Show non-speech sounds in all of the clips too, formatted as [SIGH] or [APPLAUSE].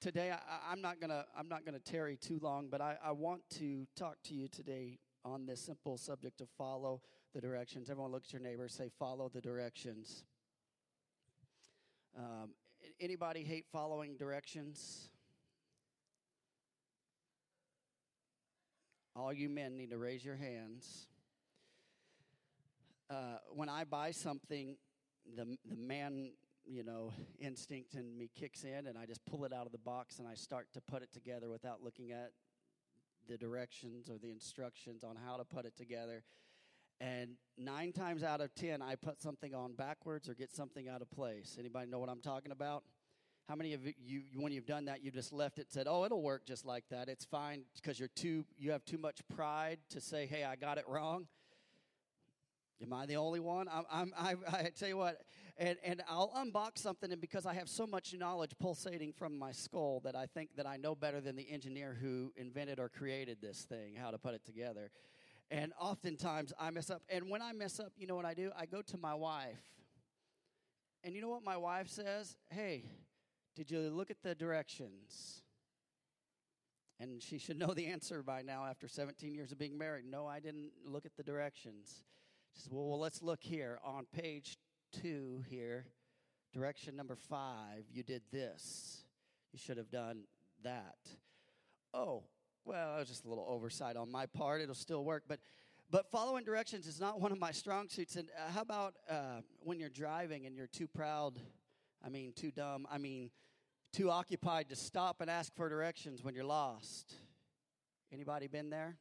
today I, am not gonna I'm not gonna tarry too long, but I, I want to talk to you today on this simple subject of follow the directions. Everyone, look at your neighbor, say follow the directions. Um, anybody hate following directions? All you men need to raise your hands. Uh, when I buy something, the the man you know, instinct in me kicks in and I just pull it out of the box and I start to put it together without looking at the directions or the instructions on how to put it together. And nine times out of ten, I put something on backwards or get something out of place. Anybody know what I'm talking about? How many of you, when you've done that, you just left it, said, "Oh, it'll work just like that. It's fine," because you're too, you have too much pride to say, "Hey, I got it wrong." Am I the only one? I'm, I'm, I, I tell you what, and, and I'll unbox something, and because I have so much knowledge pulsating from my skull that I think that I know better than the engineer who invented or created this thing, how to put it together. And oftentimes I mess up. And when I mess up, you know what I do? I go to my wife. And you know what my wife says? Hey, did you look at the directions? And she should know the answer by now after 17 years of being married. No, I didn't look at the directions. She says, well, well, let's look here on page two here, direction number five, you did this. You should have done that. Oh, well, it was just a little oversight on my part. It'll still work, but but following directions is not one of my strong suits. And uh, how about uh, when you're driving and you're too proud? I mean, too dumb. I mean, too occupied to stop and ask for directions when you're lost. Anybody been there?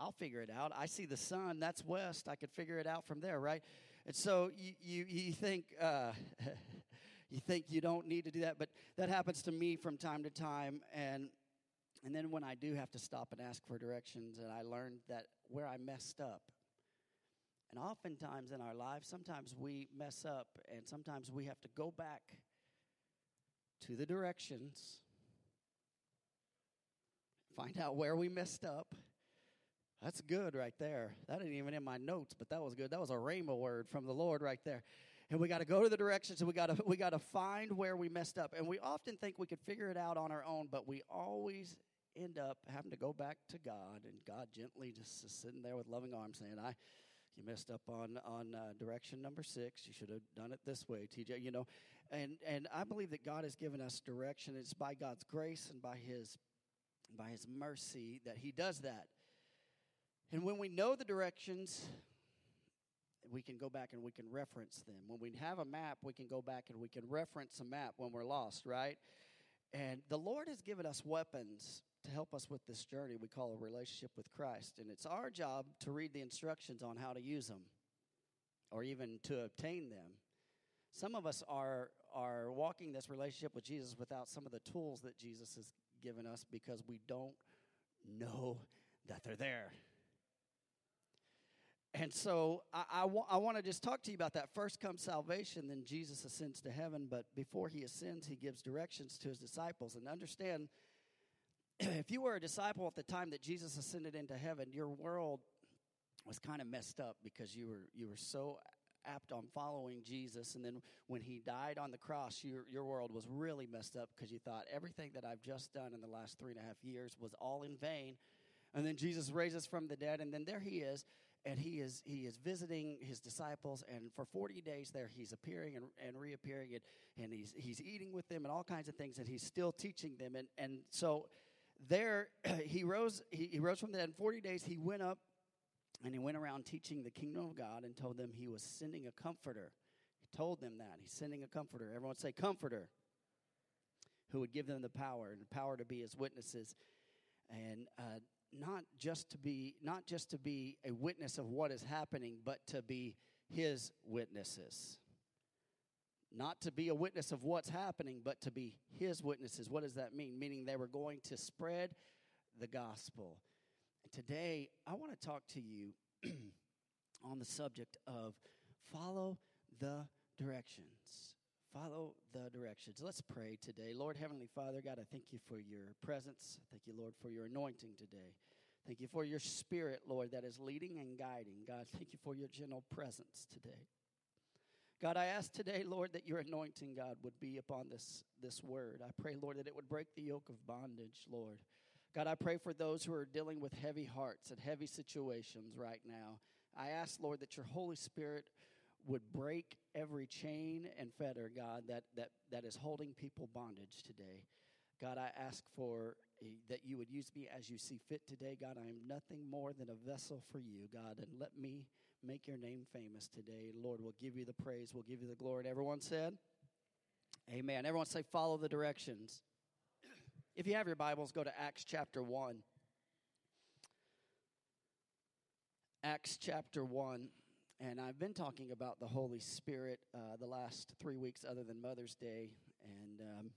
I'll figure it out. I see the sun, that's west. I could figure it out from there, right? And so you, you, you think uh, [LAUGHS] you think you don't need to do that, but that happens to me from time to time. And and then when I do have to stop and ask for directions, and I learned that where I messed up. And oftentimes in our lives, sometimes we mess up, and sometimes we have to go back to the directions, find out where we messed up, that's good right there. That ain't even in my notes, but that was good. That was a rhema word from the Lord right there. And we got to go to the directions and we got to we got to find where we messed up. And we often think we could figure it out on our own, but we always end up having to go back to God and God gently just sitting there with loving arms saying, "I you messed up on on uh, direction number 6. You should have done it this way, TJ, you know." And and I believe that God has given us direction. It's by God's grace and by his by his mercy that he does that. And when we know the directions, we can go back and we can reference them. When we have a map, we can go back and we can reference a map when we're lost, right? And the Lord has given us weapons to help us with this journey we call a relationship with Christ. And it's our job to read the instructions on how to use them or even to obtain them. Some of us are, are walking this relationship with Jesus without some of the tools that Jesus has given us because we don't know that they're there. And so I, I, wa- I want to just talk to you about that. First comes salvation, then Jesus ascends to heaven. But before he ascends, he gives directions to his disciples. And understand, [CLEARS THROAT] if you were a disciple at the time that Jesus ascended into heaven, your world was kind of messed up because you were you were so apt on following Jesus. And then when he died on the cross, your, your world was really messed up because you thought everything that I've just done in the last three and a half years was all in vain. And then Jesus raises from the dead, and then there he is and he is he is visiting his disciples and for 40 days there he's appearing and, and reappearing and, and he's he's eating with them and all kinds of things and he's still teaching them. And and so there [CLEARS THROAT] he rose he, he rose from the dead. In 40 days he went up and he went around teaching the kingdom of god and told them he was sending a comforter. He told them that. He's sending a comforter. Everyone say comforter. Who would give them the power and the power to be his witnesses. And uh, not just to be not just to be a witness of what is happening but to be his witnesses. Not to be a witness of what's happening but to be his witnesses. What does that mean? Meaning they were going to spread the gospel. And today i want to talk to you [CLEARS THROAT] on the subject of follow the directions follow the directions. Let's pray today. Lord Heavenly Father, God, I thank you for your presence. Thank you, Lord, for your anointing today. Thank you for your spirit, Lord, that is leading and guiding. God, thank you for your gentle presence today. God, I ask today, Lord, that your anointing, God, would be upon this, this word. I pray, Lord, that it would break the yoke of bondage, Lord. God, I pray for those who are dealing with heavy hearts and heavy situations right now. I ask, Lord, that your Holy Spirit would break every chain and fetter, God, that, that, that is holding people bondage today. God, I ask for eh, that you would use me as you see fit today. God, I am nothing more than a vessel for you, God, and let me make your name famous today. Lord, we'll give you the praise, we'll give you the glory. Everyone said, Amen. Everyone say, follow the directions. [CLEARS THROAT] If you have your Bibles, go to Acts chapter 1. Acts chapter 1. And I've been talking about the Holy Spirit uh, the last three weeks, other than Mother's Day. And. Um,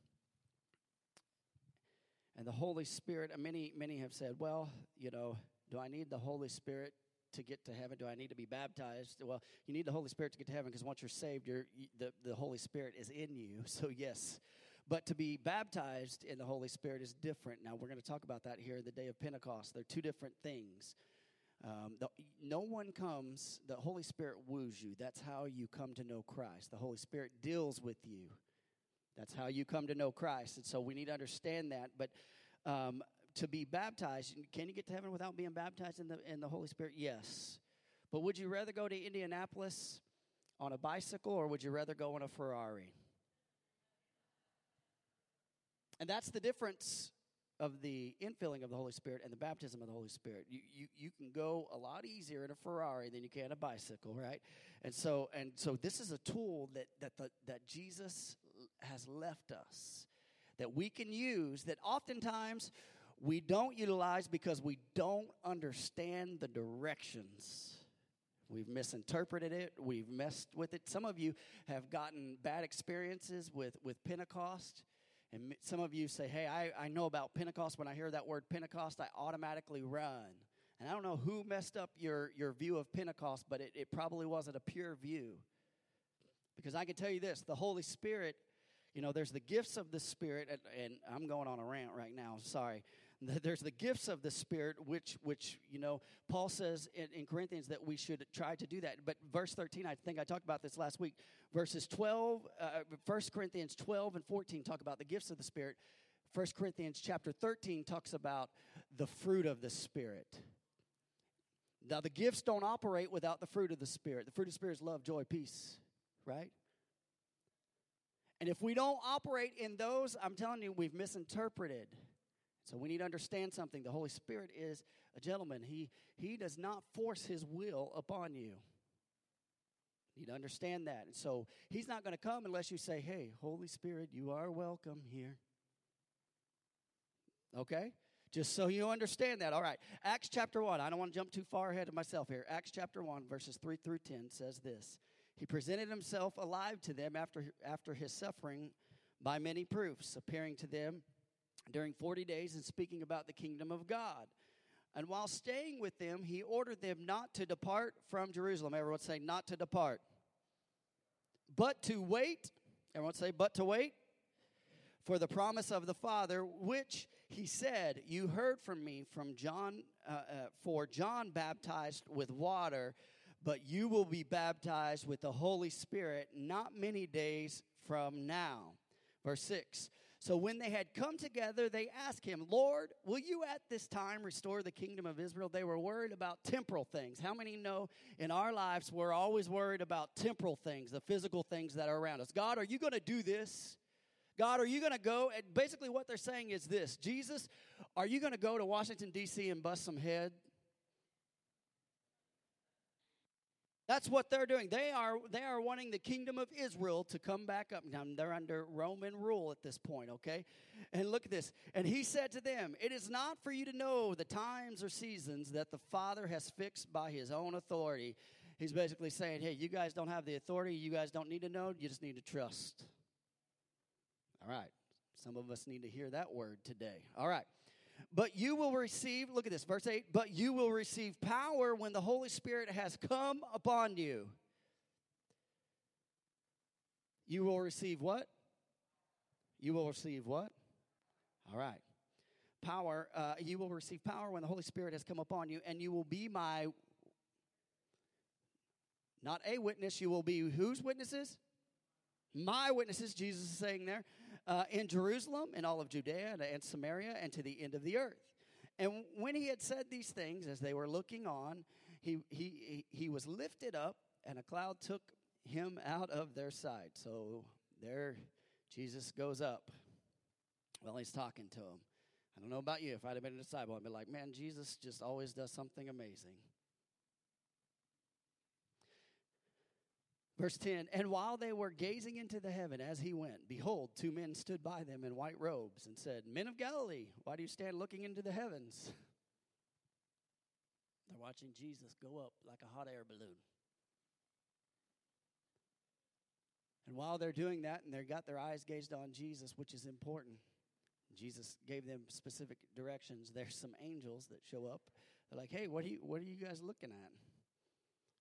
and the Holy Spirit, many, many have said, well, you know, do I need the Holy Spirit to get to heaven? Do I need to be baptized? Well, you need the Holy Spirit to get to heaven because once you're saved, you're, you, the, the Holy Spirit is in you. [LAUGHS] So, yes. But to be baptized in the Holy Spirit is different. Now, we're going to talk about that here the day of Pentecost. They're two different things. Um, the, no one comes, the Holy Spirit woos you. That's how you come to know Christ. The Holy Spirit deals with you. That's how you come to know Christ. And so we need to understand that. But um, to be baptized, can you get to heaven without being baptized in the, in the Holy Spirit? Yes. But would you rather go to Indianapolis on a bicycle or would you rather go on a Ferrari? And that's the difference of the infilling of the Holy Spirit and the baptism of the Holy Spirit. You, you, you can go a lot easier in a Ferrari than you can a bicycle, right? And so and so this is a tool that that the, that Jesus has left us that we can use that oftentimes we don't utilize because we don't understand the directions. We've misinterpreted it. We've messed with it. Some of you have gotten bad experiences with, with Pentecost. And some of you say, hey, I, I know about Pentecost. When I hear that word Pentecost, I automatically run. And I don't know who messed up your, your view of Pentecost, but it, it probably wasn't a pure view. Because I can tell you this the Holy Spirit you know, there's the gifts of the Spirit, and, and I'm going on a rant right now, sorry. There's the gifts of the Spirit, which, which you know, Paul says in, in Corinthians that we should try to do that. But verse 13, I think I talked about this last week. Verses 12, uh, 1 Corinthians 12 and 14 talk about the gifts of the Spirit. 1 Corinthians chapter 13 talks about the fruit of the Spirit. Now, the gifts don't operate without the fruit of the Spirit. The fruit of the Spirit is love, joy, peace, right? And if we don't operate in those, I'm telling you, we've misinterpreted. So we need to understand something. The Holy Spirit is a gentleman. He he does not force his will upon you. You need to understand that. And so he's not going to come unless you say, "Hey, Holy Spirit, you are welcome here." Okay? Just so you understand that. All right. Acts chapter 1. I don't want to jump too far ahead of myself here. Acts chapter 1 verses 3 through 10 says this. He presented himself alive to them after, after his suffering by many proofs, appearing to them during 40 days and speaking about the kingdom of God. And while staying with them, he ordered them not to depart from Jerusalem. Everyone say, not to depart, but to wait. Everyone say, but to wait for the promise of the Father, which he said, You heard from me from John, uh, uh, for John baptized with water but you will be baptized with the Holy Spirit not many days from now. Verse 6. So when they had come together, they asked him, Lord, will you at this time restore the kingdom of Israel? They were worried about temporal things. How many know in our lives we're always worried about temporal things, the physical things that are around us? God, are you going to do this? God, are you going to go? And basically, what they're saying is this Jesus, are you going to go to Washington, D.C. and bust some head? That's what they're doing. They are they are wanting the kingdom of Israel to come back up. Now they're under Roman rule at this point, okay? And look at this. And he said to them, "It is not for you to know the times or seasons that the Father has fixed by his own authority." He's basically saying, "Hey, you guys don't have the authority. You guys don't need to know. You just need to trust." All right. Some of us need to hear that word today. All right. But you will receive, look at this, verse 8, but you will receive power when the Holy Spirit has come upon you. You will receive what? You will receive what? All right. Power, uh, you will receive power when the Holy Spirit has come upon you, and you will be my Not a witness, you will be whose witnesses? My witnesses, Jesus is saying there, uh, in Jerusalem, in all of Judea and Samaria, and to the end of the earth. And when he had said these things, as they were looking on, he, he, he was lifted up, and a cloud took him out of their sight. So there, Jesus goes up. Well, he's talking to him. I don't know about you. If I'd have been a disciple, I'd be like, man, Jesus just always does something amazing. Verse 10 And while they were gazing into the heaven as he went, behold, two men stood by them in white robes and said, Men of Galilee, why do you stand looking into the heavens? They're watching Jesus go up like a hot air balloon. And while they're doing that and they've got their eyes gazed on Jesus, which is important, Jesus gave them specific directions. There's some angels that show up. They're like, hey, what are you, what are you guys looking at?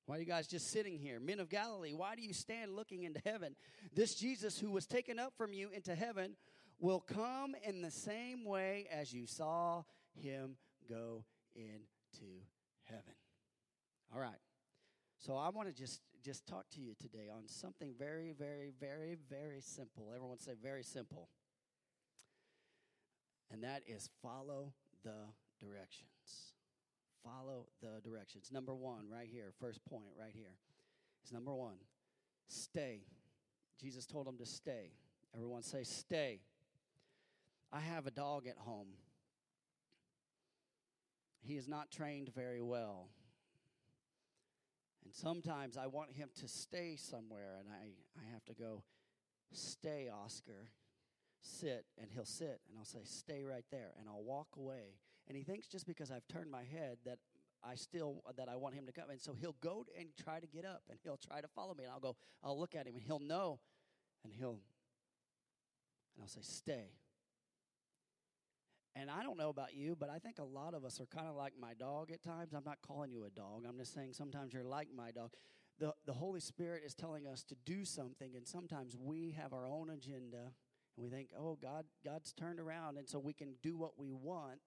Why are you guys just sitting here? Men of Galilee, why do you stand looking into heaven? This Jesus who was taken up from you into heaven will come in the same way as you saw him go into heaven. All right. So I want to just just talk to you today on something very very very very simple. Everyone say very simple. And that is follow the directions. Follow the directions. Number 1 right here, first point right here. Is number 1. Stay. Jesus told them to stay. Everyone say stay. I have a dog at home. He is not trained very well. And sometimes I want him to stay somewhere, and I, I have to go, Stay, Oscar. Sit, and he'll sit, and I'll say, Stay right there, and I'll walk away. And he thinks just because I've turned my head that I still that I want him to come. And so he'll go and try to get up and he'll try to follow me. And I'll go, I'll look at him and he'll know. And he'll and I'll say, stay. And I don't know about you, but I think a lot of us are kind of like my dog at times. I'm not calling you a dog. I'm just saying sometimes you're like my dog. The, the Holy Spirit is telling us to do something, and sometimes we have our own agenda, and we think, oh, God, God's turned around, and so we can do what we want.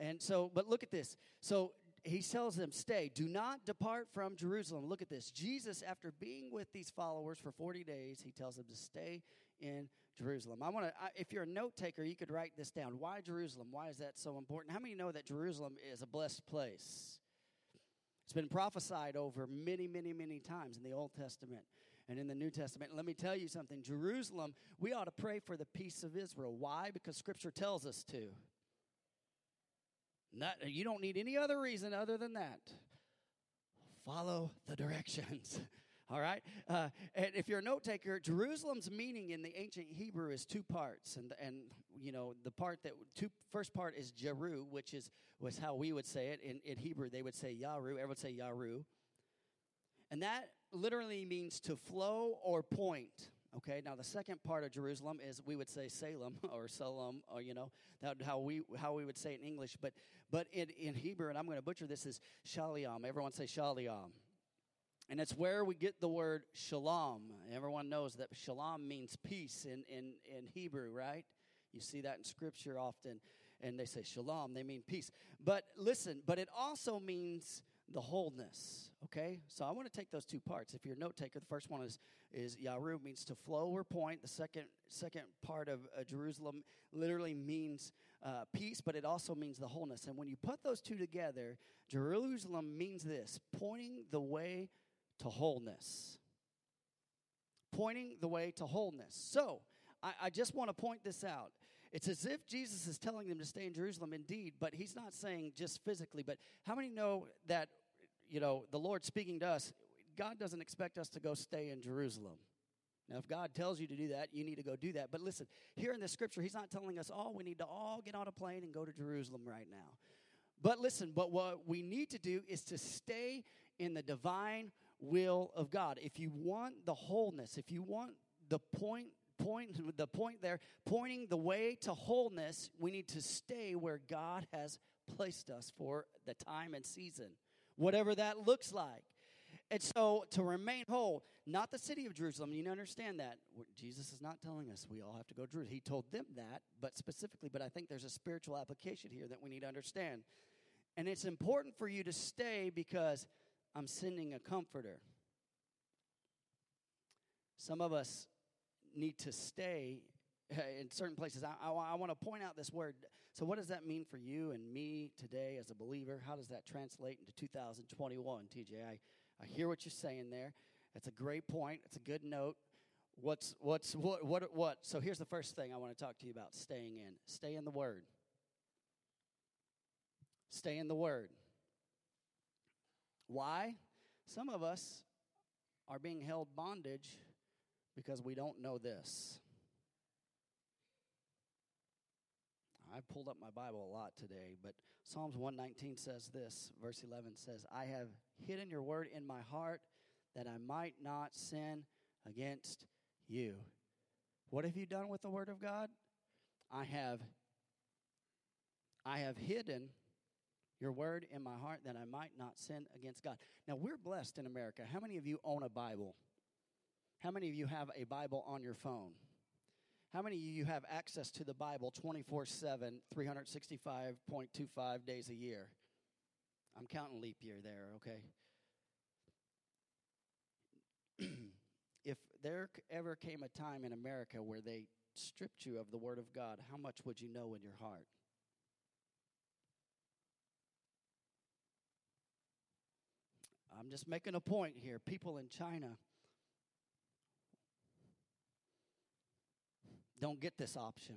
And so, but look at this. So he tells them, Stay, do not depart from Jerusalem. Look at this. Jesus, after being with these followers for 40 days, he tells them to stay in Jerusalem. I want to, if you're a note taker, you could write this down. Why Jerusalem? Why is that so important? How many know that Jerusalem is a blessed place? It's been prophesied over many, many, many times in the Old Testament and in the New Testament. let me tell you something Jerusalem, we ought to pray for the peace of Israel. Why? Because Scripture tells us to. Not, you don't need any other reason other than that. Follow the directions. [LAUGHS] All right? Uh, and if you're a note taker, Jerusalem's meaning in the ancient Hebrew is two parts. And, and you know, the part that, two, first part is Jeru, which is was how we would say it. In, in Hebrew, they would say Yaru. Everyone would say Yaru. And that literally means to flow or point. Okay, now the second part of Jerusalem is we would say Salem [LAUGHS] or Salem, or you know, that how we how we would say it in English, but but in, in Hebrew, and I'm going to butcher this, is Shaliam. Everyone say Shaliam. And it's where we get the word shalom. Everyone knows that shalom means peace in, in, in Hebrew, right? You see that in scripture often. And they say shalom, they mean peace. But listen, but it also means the wholeness. Okay, so I want to take those two parts. If you're a note taker, the first one is is Yaru means to flow or point. The second second part of uh, Jerusalem literally means uh, peace, but it also means the wholeness. And when you put those two together, Jerusalem means this: pointing the way to wholeness. Pointing the way to wholeness. So I, I just want to point this out. It's as if Jesus is telling them to stay in Jerusalem, indeed, but he's not saying just physically. But how many know that you know, the Lord speaking to us, God doesn't expect us to go stay in Jerusalem. Now, if God tells you to do that, you need to go do that. But listen, here in the scripture, He's not telling us, oh, we need to all get on a plane and go to Jerusalem right now. But listen, but what we need to do is to stay in the divine will of God. If you want the wholeness, if you want the point, point, [LAUGHS] the point there, pointing the way to wholeness, we need to stay where God has placed us for the time and season whatever that looks like. And so to remain whole, not the city of Jerusalem, you understand that. Jesus is not telling us we all have to go to Jerusalem. He told them that, but specifically, but I think there's a spiritual application here that we need to understand. And it's important for you to stay because I'm sending a comforter. Some of us need to stay [LAUGHS] in certain places. I, I, I want to point out this word. So, what does that mean for you and me today as a believer? How does that translate into 2021, TJ? I, I hear what you're saying there. It's a great point. It's a good note. What's what's what what what? So here's the first thing I want to talk to you about: staying in. Stay in the Word. Stay in the Word. Why? Some of us are being held bondage because we don't know this. I pulled up my Bible a lot today, but Psalms 119 says this, verse 11 says, I have hidden your word in my heart that I might not sin against you. What have you done with the word of God? I have I have hidden your word in my heart that I might not sin against God. Now, we're blessed in America. How many of you own a Bible? How many of you have a Bible on your phone? How many of you have access to the Bible 24 7, 365.25 days a year? I'm counting leap year there, okay? [CLEARS THROAT] if there ever came a time in America where they stripped you of the Word of God, how much would you know in your heart? I'm just making a point here. People in China don't get this option.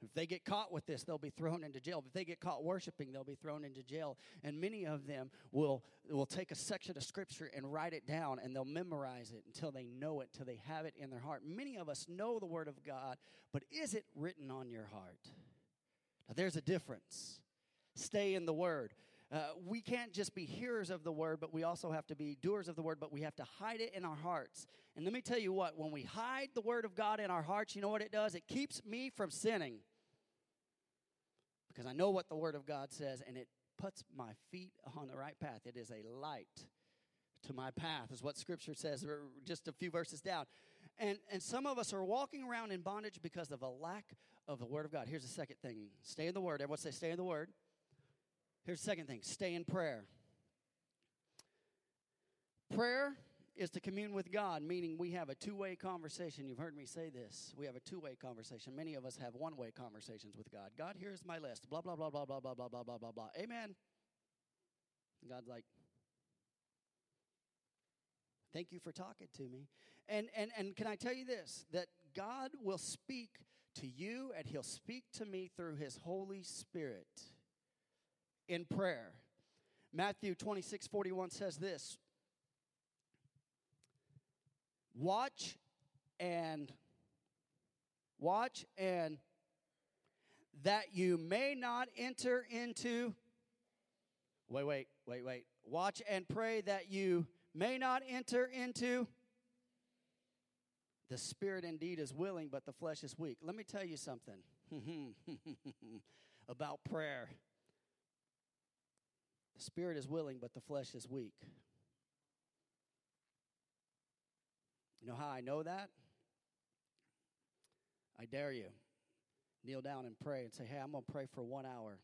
If they get caught with this, they'll be thrown into jail. If they get caught worshiping, they'll be thrown into jail. And many of them will, will take a section of scripture and write it down and they'll memorize it until they know it, until they have it in their heart. Many of us know the Word of God, but is it written on your heart? Now, there's a difference. Stay in the Word. Uh, we can't just be hearers of the word, but we also have to be doers of the word, but we have to hide it in our hearts. And let me tell you what, when we hide the word of God in our hearts, you know what it does? It keeps me from sinning. Because I know what the word of God says, and it puts my feet on the right path. It is a light to my path, is what scripture says, just a few verses down. And, and some of us are walking around in bondage because of a lack of the word of God. Here's the second thing stay in the word. Everyone say, stay in the word. Here's the second thing stay in prayer. Prayer is to commune with God, meaning we have a two way conversation. You've heard me say this. We have a two way conversation. Many of us have one way conversations with God. God, here's my list. Blah, blah, blah, blah, blah, blah, blah, blah, blah, blah, blah. Amen. God's like, thank you for talking to me. And, and, and can I tell you this? That God will speak to you and He'll speak to me through His Holy Spirit in prayer. Matthew 26 41 says this Watch and watch and that you may not enter into wait wait wait wait watch and pray that you may not enter into the spirit indeed is willing but the flesh is weak let me tell you something [LAUGHS] about prayer the spirit is willing, but the flesh is weak. You know how I know that? I dare you. Kneel down and pray and say, Hey, I'm going to pray for one hour.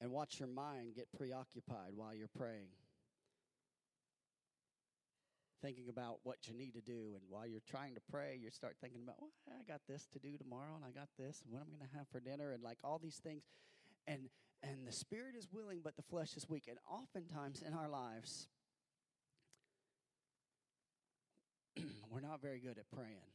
And watch your mind get preoccupied while you're praying. Thinking about what you need to do. And while you're trying to pray, you start thinking about, well, I got this to do tomorrow, and I got this, and what I'm going to have for dinner, and like all these things. And and the spirit is willing, but the flesh is weak. And oftentimes in our lives, [CLEARS THROAT] we're not very good at praying.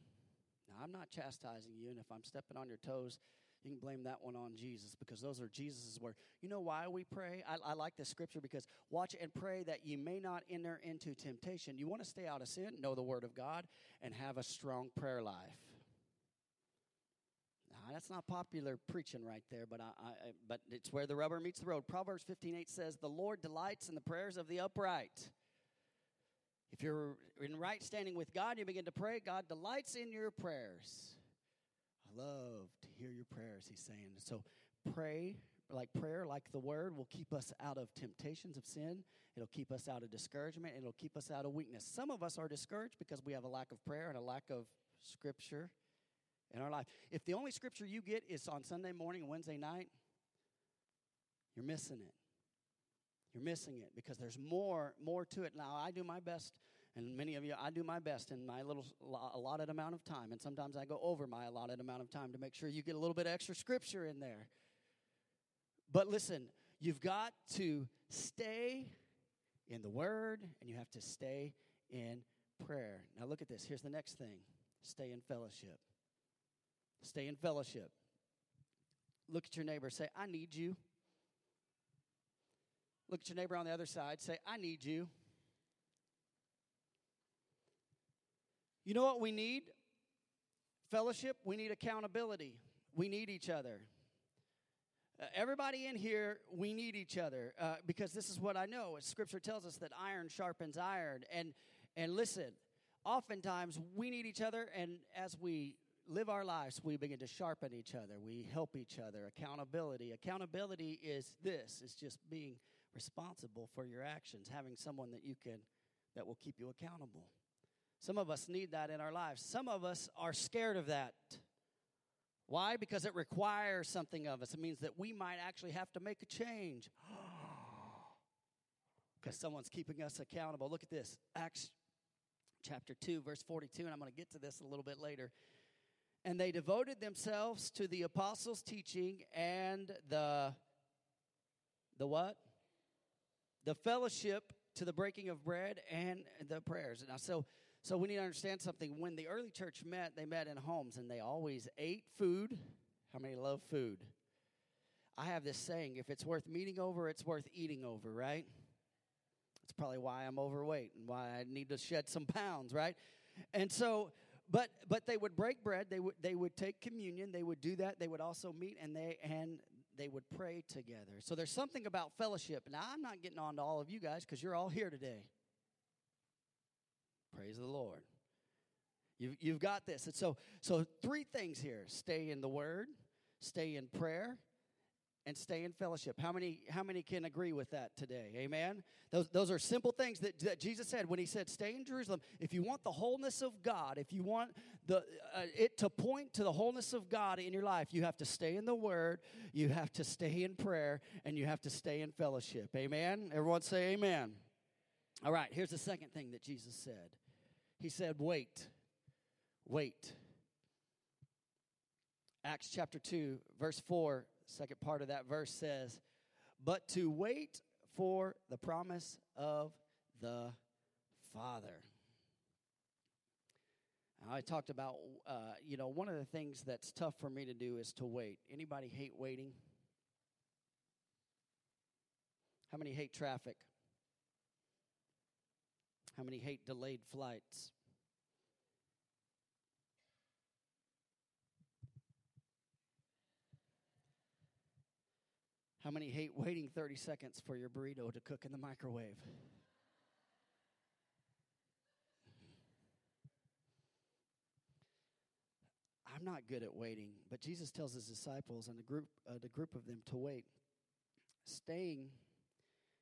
Now, I'm not chastising you, and if I'm stepping on your toes, you can blame that one on Jesus because those are Jesus's words. You know why we pray? I, I, like this scripture because watch and pray that you may not enter into temptation. You want to stay out of sin, know the word of God, and have a strong prayer life that's not popular preaching right there, but I, I, but it's where the rubber meets the road. Proverbs 15:8 says, "The Lord delights in the prayers of the upright." If you're in right standing with God, you begin to pray. God delights in your prayers. I love to hear your prayers. He's saying so. Pray like prayer, like the word, will keep us out of temptations of sin. It'll keep us out of discouragement. It'll keep us out of weakness. Some of us are discouraged because we have a lack of prayer and a lack of scripture in our life. If the only scripture you get is on Sunday morning and Wednesday night, you're missing it. You're missing it because there's more more to it. Now I do my best and many of you I do my best in my little allotted amount of time and sometimes I go over my allotted amount of time to make sure you get a little bit extra scripture in there. But listen, you've got to stay in the word and you have to stay in prayer. Now look at this. Here's the next thing. Stay in fellowship. Stay in fellowship. Look at your neighbor. Say, I need you. Look at your neighbor on the other side. Say, I need you. You know what we need? Fellowship. We need accountability. We need each other. Uh, everybody in here, we need each other uh, because this is what I know. Scripture tells us that iron sharpens iron. And, and listen, oftentimes we need each other, and as we live our lives, we begin to sharpen each other. We help each other. Accountability. Accountability is this: is just being responsible for your actions, having someone that you can that will keep you accountable. Some of us need that in our lives. Some of us are scared of that. Why? Because it requires something of us. It means that we might actually have to make a change. [GASPS] Because someone's keeping us accountable. Look at this Acts chapter 2, verse 42, and I'm going to get to this a little bit later. And they devoted themselves to the apostles' teaching and the the what? The fellowship to the breaking of bread and the prayers. Now so so we need to understand something. When the early church met, they met in homes and they always ate food. How many love food? I have this saying if it's worth meeting over, it's worth eating over, right? That's probably why I'm overweight and why I need to shed some pounds, right? And so but but they would break bread, they would they would take communion, they would do that, they would also meet and they and they would pray together. So there's something about fellowship. Now I'm not getting on to all of you guys because you're all here today. Praise the Lord. You've, you've got this. And so, so three things here stay in the word, stay in prayer, and stay in fellowship. How many, how many can agree with that today? Amen? Those, those are simple things that, that Jesus said when he said, Stay in Jerusalem. If you want the wholeness of God, if you want the, uh, it to point to the wholeness of God in your life, you have to stay in the Word, you have to stay in prayer, and you have to stay in fellowship. Amen? Everyone say amen. All right, here's the second thing that Jesus said He said, Wait, wait. Acts chapter 2, verse 4, second part of that verse says, But to wait for the promise of the Father. I talked about, uh, you know, one of the things that's tough for me to do is to wait. Anybody hate waiting? How many hate traffic? How many hate delayed flights? How many hate waiting 30 seconds for your burrito to cook in the microwave? I'm not good at waiting, but Jesus tells his disciples and a group, uh, the group of them to wait. Staying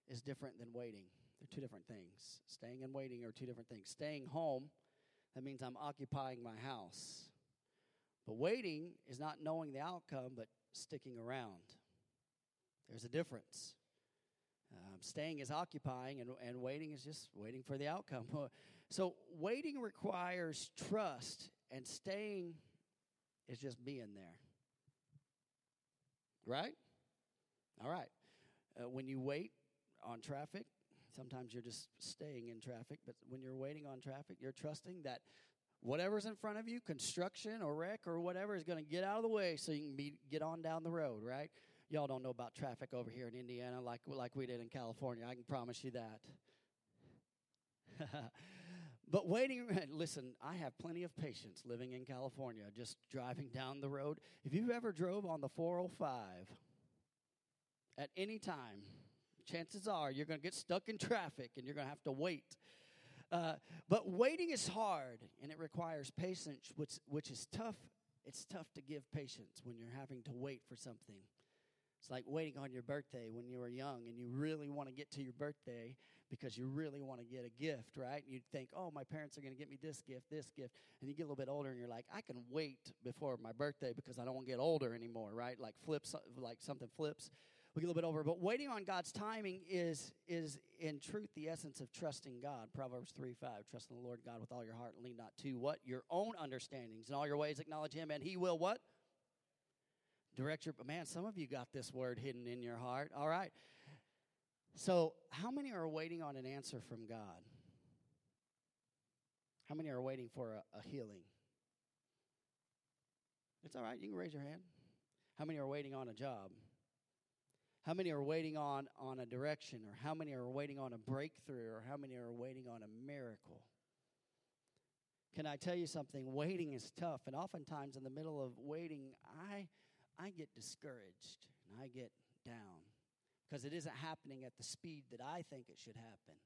is different than waiting. They're two different things. Staying and waiting are two different things. Staying home, that means I'm occupying my house. But waiting is not knowing the outcome, but sticking around. There's a difference. Um, staying is occupying, and, and waiting is just waiting for the outcome. [LAUGHS] so, waiting requires trust, and staying is just being there. Right? All right. Uh, when you wait on traffic, sometimes you're just staying in traffic, but when you're waiting on traffic, you're trusting that whatever's in front of you, construction or wreck or whatever, is going to get out of the way so you can be, get on down the road, right? Y'all don't know about traffic over here in Indiana like, like we did in California. I can promise you that. [LAUGHS] But waiting, [LAUGHS] listen, I have plenty of patience living in California, just driving down the road. If you ever drove on the 405 at any time, chances are you're going to get stuck in traffic and you're going to have to wait. Uh, but waiting is hard and it requires patience, which, which is tough. It's tough to give patience when you're having to wait for something. It's like waiting on your birthday when you were young and you really want to get to your birthday because you really want to get a gift, right? And you think, oh, my parents are going to get me this gift, this gift. And you get a little bit older and you're like, I can wait before my birthday because I don't want to get older anymore, right? Like flips, like something flips. we get a little bit over. But waiting on God's timing is is in truth the essence of trusting God. Proverbs three five. Trust in the Lord God with all your heart and lean not to what your own understandings. In all your ways acknowledge Him, and He will what direct your. Man, some of you got this word hidden in your heart. All right. So, how many are waiting on an answer from God? How many are waiting for a, a healing? It's all right. You can raise your hand. How many are waiting on a job? How many are waiting on, on a direction? Or how many are waiting on a breakthrough? Or how many are waiting on a miracle? Can I tell you something? Waiting is tough. And oftentimes, in the middle of waiting, I, I get discouraged and I get down because it isn't happening at the speed that I think it should happen.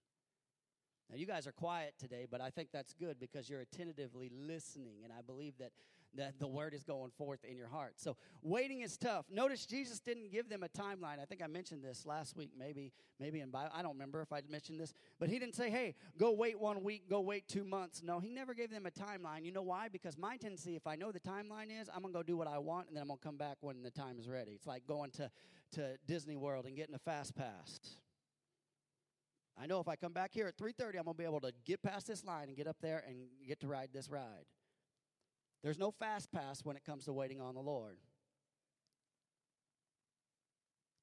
Now, you guys are quiet today, but I think that's good because you're attentively listening, and I believe that that the word is going forth in your heart. So waiting is tough. Notice Jesus didn't give them a timeline. I think I mentioned this last week, maybe maybe in Bible. I don't remember if I mentioned this, but he didn't say, "Hey, go wait one week, go wait two months." No, he never gave them a timeline. You know why? Because my tendency, if I know the timeline is, I'm gonna go do what I want, and then I'm gonna come back when the time is ready. It's like going to to Disney World and getting a fast pass. I know if I come back here at 3:30, I'm gonna be able to get past this line and get up there and get to ride this ride. There's no fast pass when it comes to waiting on the Lord.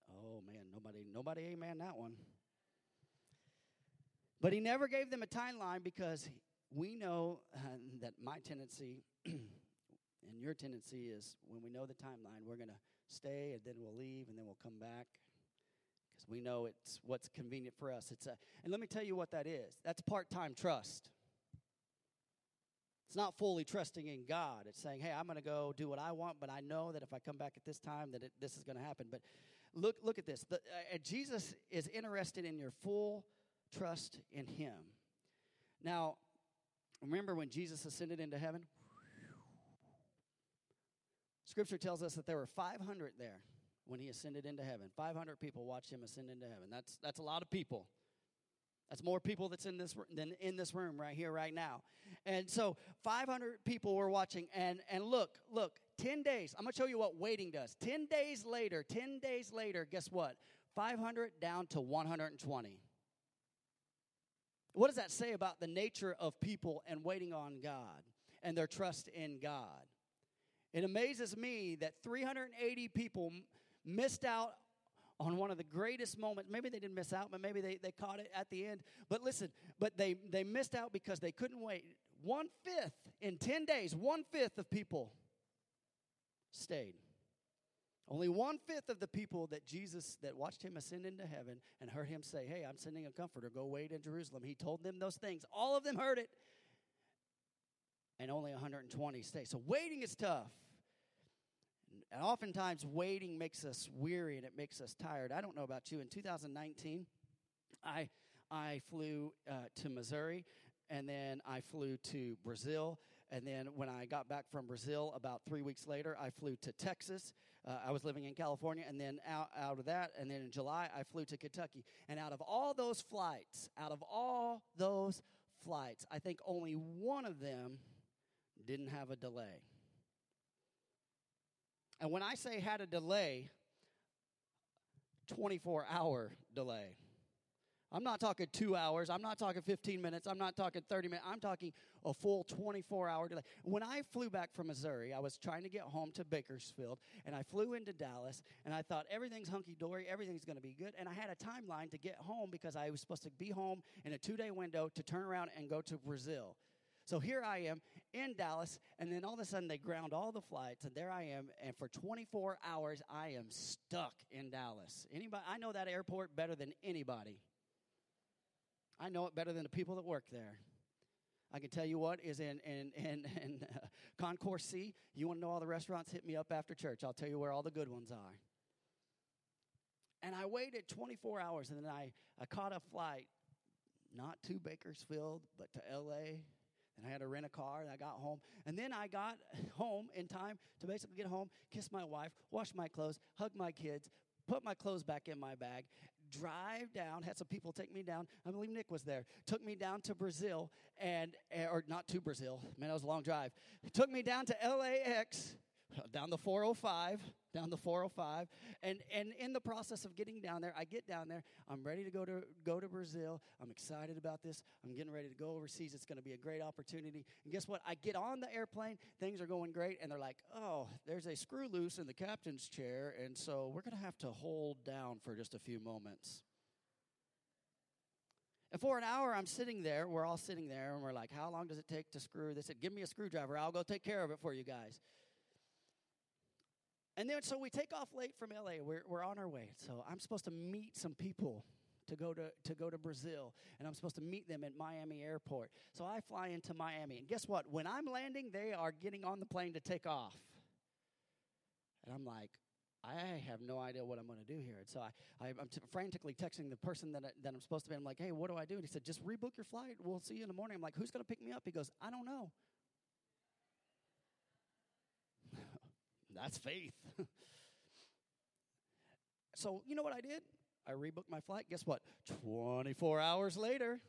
Oh man, nobody nobody amen that one. But he never gave them a timeline because we know uh, that my tendency [CLEARS THROAT] and your tendency is when we know the timeline, we're going to stay and then we'll leave and then we'll come back because we know it's what's convenient for us. It's a, and let me tell you what that is. That's part-time trust. It's not fully trusting in God. It's saying, hey, I'm going to go do what I want, but I know that if I come back at this time, that it, this is going to happen. But look, look at this. The, uh, Jesus is interested in your full trust in Him. Now, remember when Jesus ascended into heaven? Scripture tells us that there were 500 there when he ascended into heaven. 500 people watched him ascend into heaven. That's, that's a lot of people. That's more people that's in this than in this room right here right now. And so 500 people were watching and and look, look, 10 days. I'm going to show you what waiting does. 10 days later, 10 days later, guess what? 500 down to 120. What does that say about the nature of people and waiting on God and their trust in God? It amazes me that 380 people missed out on one of the greatest moments. Maybe they didn't miss out, but maybe they, they caught it at the end. But listen, but they, they missed out because they couldn't wait. One fifth in 10 days, one fifth of people stayed. Only one fifth of the people that Jesus, that watched him ascend into heaven and heard him say, Hey, I'm sending a comforter, go wait in Jerusalem. He told them those things. All of them heard it. And only 120 stayed. So waiting is tough. And oftentimes, waiting makes us weary and it makes us tired. I don't know about you. In 2019, I, I flew uh, to Missouri and then I flew to Brazil. And then when I got back from Brazil, about three weeks later, I flew to Texas. Uh, I was living in California. And then out, out of that, and then in July, I flew to Kentucky. And out of all those flights, out of all those flights, I think only one of them didn't have a delay. And when I say had a delay, 24 hour delay. I'm not talking two hours. I'm not talking 15 minutes. I'm not talking 30 minutes. I'm talking a full 24 hour delay. When I flew back from Missouri, I was trying to get home to Bakersfield, and I flew into Dallas, and I thought everything's hunky dory, everything's going to be good. And I had a timeline to get home because I was supposed to be home in a two day window to turn around and go to Brazil. So here I am in Dallas, and then all of a sudden they ground all the flights, and there I am, and for 24 hours I am stuck in Dallas. Anybody? I know that airport better than anybody. I know it better than the people that work there. I can tell you what is in in in, in uh, Concourse C. You want to know all the restaurants? Hit me up after church. I'll tell you where all the good ones are. And I waited 24 hours, and then I I caught a flight, not to Bakersfield, but to L.A and I had to rent a car, and I got home. And then I got [LAUGHS] home in time to basically get home, kiss my wife, wash my clothes, hug my kids, put my clothes back in my bag, drive down, had some people take me down. I believe Nick was there. Took me down to Brazil, and eh, or not to Brazil, man, that was a long drive. Took me down to LAX down the 405, down the 405, and and in the process of getting down there, I get down there. I'm ready to go to go to Brazil. I'm excited about this. I'm getting ready to go overseas. It's going to be a great opportunity. And guess what? I get on the airplane. Things are going great, and they're like, "Oh, there's a screw loose in the captain's chair, and so we're going to have to hold down for just a few moments." And for an hour, I'm sitting there. We're all sitting there, and we're like, How long does it take to screw? Said, Give me a screwdriver. I'll go take care of it for you guys. And then, so we take off late from LA. We're, we're on our way. So I'm supposed to meet some people to go to, to go to Brazil, and I'm supposed to meet them at Miami Airport. So I fly into Miami. And guess what? When I'm landing, they are getting on the plane to take off. And I'm like, I have no idea what I'm going to do here. And so I, I, am t- frantically texting the person that, I, that I'm supposed to be. I'm like, hey, what do I do? And he said, just rebook your flight. We'll see you in the morning. I'm like, who's going to pick me up? He goes, I don't know. That's faith. [LAUGHS] so, you know what I did? I rebooked my flight. Guess what? 24 hours later,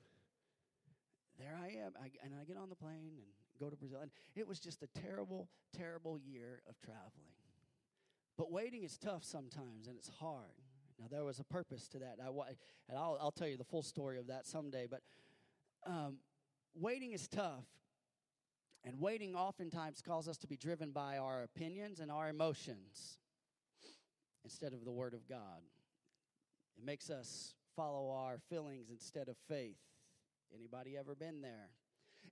there I am. I, and I get on the plane and go to Brazil. And it was just a terrible, terrible year of traveling. But waiting is tough sometimes, and it's hard. Now, there was a purpose to that. I, and I'll, I'll tell you the full story of that someday. But um, waiting is tough. And waiting oftentimes causes us to be driven by our opinions and our emotions instead of the Word of God. It makes us follow our feelings instead of faith. Anybody ever been there?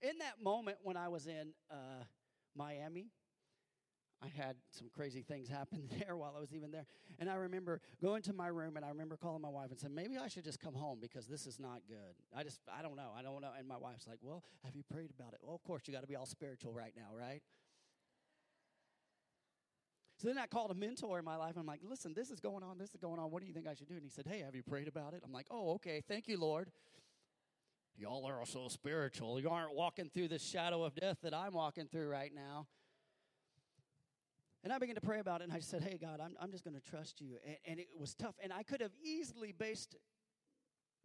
In that moment when I was in uh, Miami, I had some crazy things [LAUGHS] happen there while I was even there. And I remember going to my room and I remember calling my wife and saying, maybe I should just come home because this is not good. I just, I don't know. I don't know. And my wife's like, well, have you prayed about it? Well, of course, you got to be all spiritual right now, right? So then I called a mentor in my life. I'm like, listen, this is going on. This is going on. What do you think I should do? And he said, hey, have you prayed about it? I'm like, oh, okay. Thank you, Lord. Y'all are so spiritual. You aren't walking through the shadow of death that I'm walking through right now. And I began to pray about it, and I said, Hey, God, I'm, I'm just going to trust you. And, and, it was tough. And I could have easily based,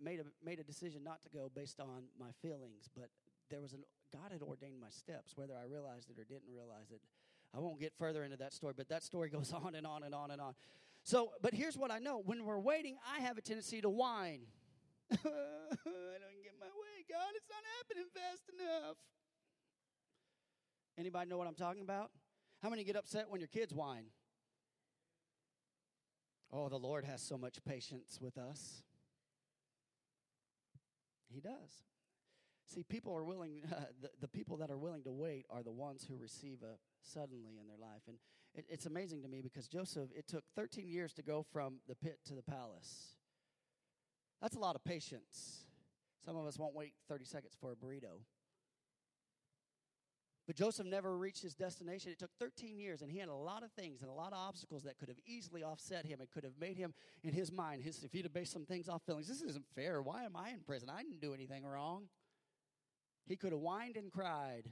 made a, made a decision not to go based on my feelings, but there was an, God had ordained my steps, whether I realized it or didn't realize it. I won't get further into that story, but that story goes [LAUGHS] on and on and on and on. So, but here's what I know when we're waiting, I have a tendency to whine. [LAUGHS] I don't get my way, God. It's not happening fast enough. Anybody know what I'm talking about? How many get upset when your kids whine? Oh, the Lord has so much patience with us. He does. See, people are willing, uh, [LAUGHS] the, the people that are willing to wait are the ones who receive a suddenly in their life. And it, it's amazing to me because Joseph, it took 13 years to go from the pit to the palace. That's a lot of patience. Some of us won't wait 30 seconds for a burrito. But Joseph never reached his destination. It took 13 years, and he had a lot of things and a lot of obstacles that could have easily offset him. It could have made him, in his mind, his, if he'd have based some things off feelings, this isn't fair. Why am I in prison? I didn't do anything wrong. He could have whined and cried,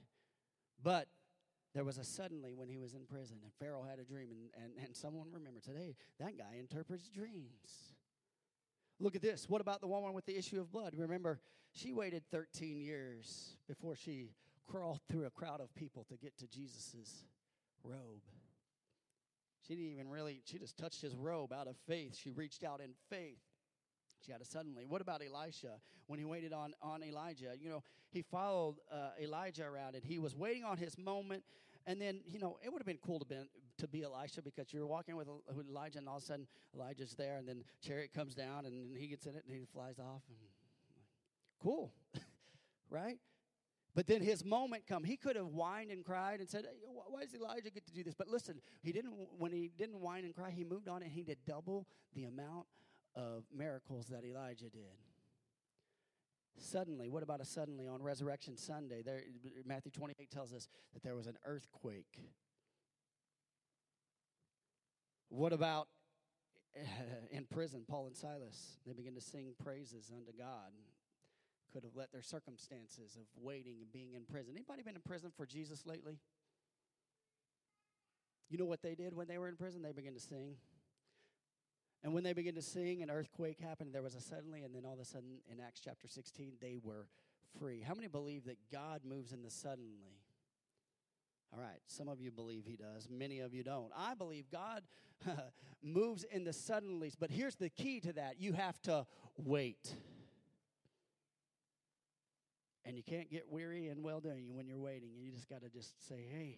but there was a suddenly when he was in prison, and Pharaoh had a dream, and, and, and someone remembered today that guy interprets dreams. Look at this. What about the woman with the issue of blood? Remember, she waited 13 years before she crawled through a crowd of people to get to Jesus' robe. She didn't even really, she just touched his robe out of faith. She reached out in faith. She had a suddenly. What about Elisha when he waited on, on Elijah? You know, he followed uh, Elijah around and he was waiting on his moment. And then, you know, it would have been cool to be, to be Elisha because you're walking with, Elijah and all of a sudden Elijah's there and then chariot comes down and he gets in it and he flies off. And cool, [LAUGHS] right? But then his moment come. He could have whined and cried and said, hey, "Why does Elijah get to do this?" But listen, he didn't. When he didn't whine and cry, he moved on and he did double the amount of miracles that Elijah did. Suddenly, what about a suddenly on Resurrection Sunday? There, Matthew 28 tells us that there was an earthquake. What about [LAUGHS] in prison, Paul and Silas? They begin to sing praises unto God could have let their circumstances of waiting and being in prison. Anybody been in prison for Jesus lately? You know what they did when they were in prison? They began to sing. And when they began to sing, an earthquake happened. There was a suddenly, and then all of a sudden, in Acts chapter 16, they were free. How many believe that God moves in the suddenly? All right, some of you believe he does, many of you don't. I believe God [LAUGHS] moves in the suddenlies, but here's the key to that you have to wait. And you can't get weary and well doing when you're waiting. And you just got to just say, hey,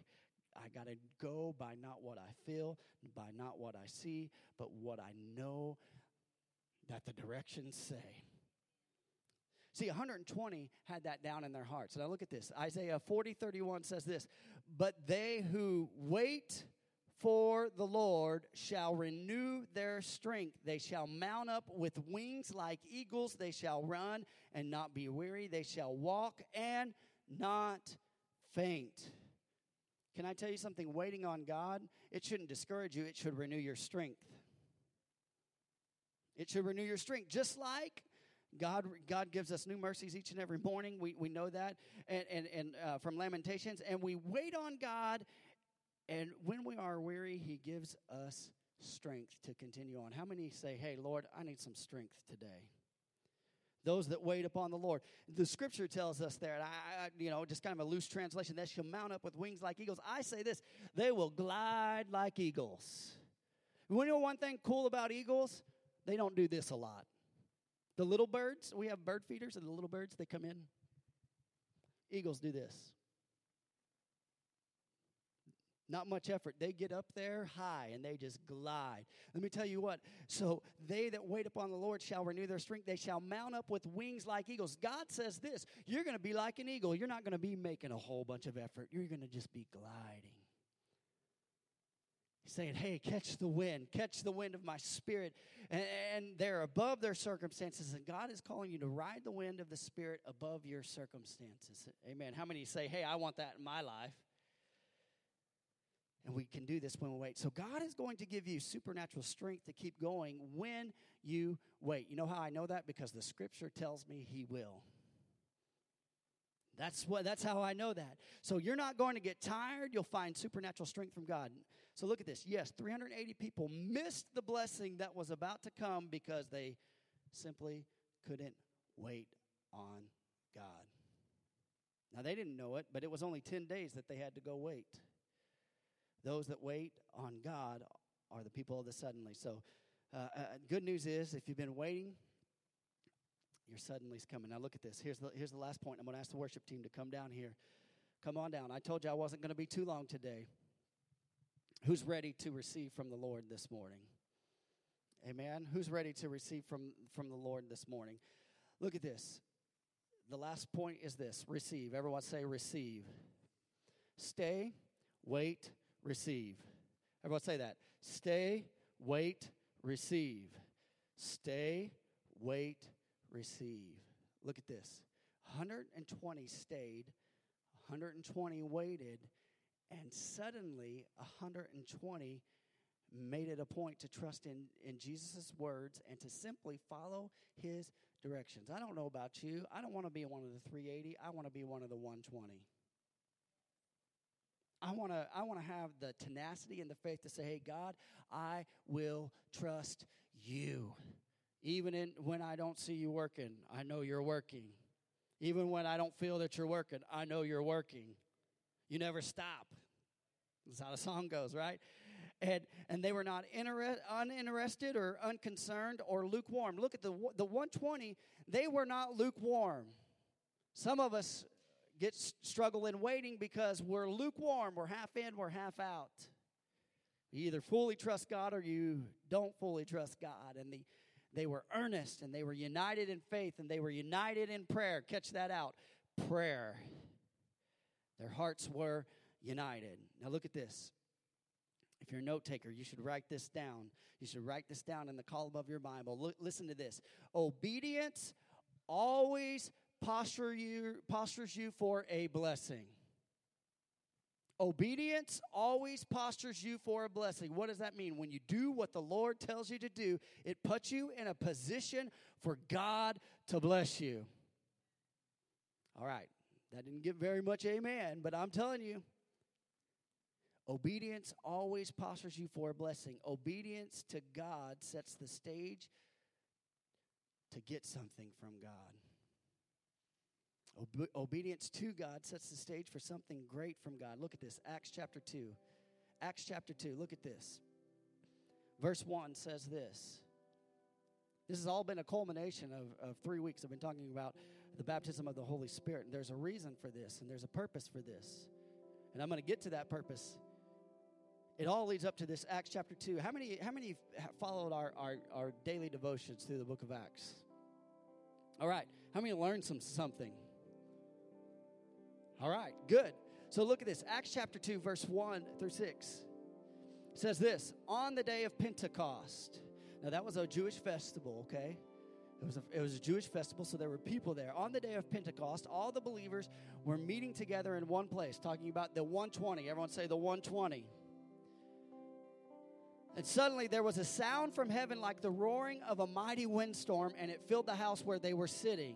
I got to go by not what I feel, by not what I see, but what I know that the directions say. See, 120 had that down in their hearts. Now look at this. Isaiah 40, 31 says this But they who wait for the Lord shall renew their strength. They shall mount up with wings like eagles. They shall run and not be weary. They shall walk and not faint. Can I tell you something? Waiting on God, it shouldn't discourage you, it should renew your strength. It should renew your strength, just like God, God gives us new mercies each and every morning. We, we know that. And, and, and uh, from Lamentations. And we wait on God. And when we are weary, He gives us strength to continue on. How many say, Hey, Lord, I need some strength today? Those that wait upon the Lord. The scripture tells us there, I, I, you know, just kind of a loose translation, that shall mount up with wings like eagles. I say this, they will glide like eagles. You know one thing cool about eagles? They don't do this a lot. The little birds, we have bird feeders, and the little birds, they come in. Eagles do this. Not much effort. They get up there high and they just glide. Let me tell you what. So, they that wait upon the Lord shall renew their strength. They shall mount up with wings like eagles. God says this you're going to be like an eagle. You're not going to be making a whole bunch of effort, you're going to just be gliding He's saying, Hey, catch the wind, catch the wind of my spirit. And, and, they're above their circumstances, and God is calling you to ride the wind of the spirit above your circumstances. Amen. How many say, Hey, I want that in my life? And we can do this when we wait. So, God is going to give you supernatural strength to keep going when you wait. You know how I know that? Because the scripture tells me He will. That's what that's how I know that. So you're not going to get tired, you'll find supernatural strength from God. So look at this. Yes, 380 people missed the blessing that was about to come because they simply couldn't wait on God. Now they didn't know it, but it was only 10 days that they had to go wait. Those that wait on God are the people of the suddenly. So uh, uh, good news is if you've been waiting, your suddenly's coming. Now look at this. Here's the, here's the last point. I'm going to ask the worship team to come down here. Come on down. I told you I wasn't going to be too long today. Who's ready to receive from the Lord this morning? Amen. Who's ready to receive from, from the Lord this morning? Look at this. The last point is this receive. Everyone say receive. Stay, wait, receive. Everyone say that. Stay, wait, receive. Stay, wait, receive. Look at this 120 stayed, 120 waited, and suddenly 120 made it a point to trust in, in Jesus' words and to simply follow his directions. I don't know about you. I don't want to be one of the 380. I want to be one of the 120. I want to I want to have the tenacity and the faith to say, "Hey God, I will trust you." Even in, when I don't see you working, I know you're working. Even when I don't feel that you're working, I know you're working. You never stop. That's how the song goes, right? And, and they were not inter- uninterested or unconcerned or lukewarm. Look at the, the 120, they were not lukewarm. Some of us get struggle in waiting because we're lukewarm, we're half in, we're half out. You either fully trust God or you don't fully trust God. And the they were earnest and they were united in faith and they were united in prayer. Catch that out. Prayer. Their hearts were united. Now look at this. If you're a note taker, you should write this down. You should write this down in the column of your Bible. Look, listen to this. Obedience always posture you, postures you for a blessing. Obedience always postures you for a blessing. What does that mean? When you do what the Lord tells you to do, it puts you in a position for God to bless you. All right, that didn't get very much amen, but I'm telling you, obedience always postures you for a blessing. Obedience to God sets the stage to get something from God. Obe- obedience to God sets the stage for something great from God. Look at this Acts chapter 2. Acts chapter 2, look at this. Verse 1 says this. This has all been a culmination of, of three weeks. I've been talking about the baptism of the Holy Spirit. And there's a reason for this, and there's a purpose for this. And I'm going to get to that purpose. It all leads up to this Acts chapter 2. How many, how many followed our, our, our daily devotions through the book of Acts? All right. How many learned some something? All right, good. So look at this Acts chapter 2, verse 1 through 6 says this on the day of Pentecost. Now, that was a Jewish festival, okay? It was, a, it was a Jewish festival, so there were people there. On the day of Pentecost, all the believers were meeting together in one place, talking about the 120. Everyone say the 120. And suddenly there was a sound from heaven like the roaring of a mighty windstorm, and it filled the house where they were sitting.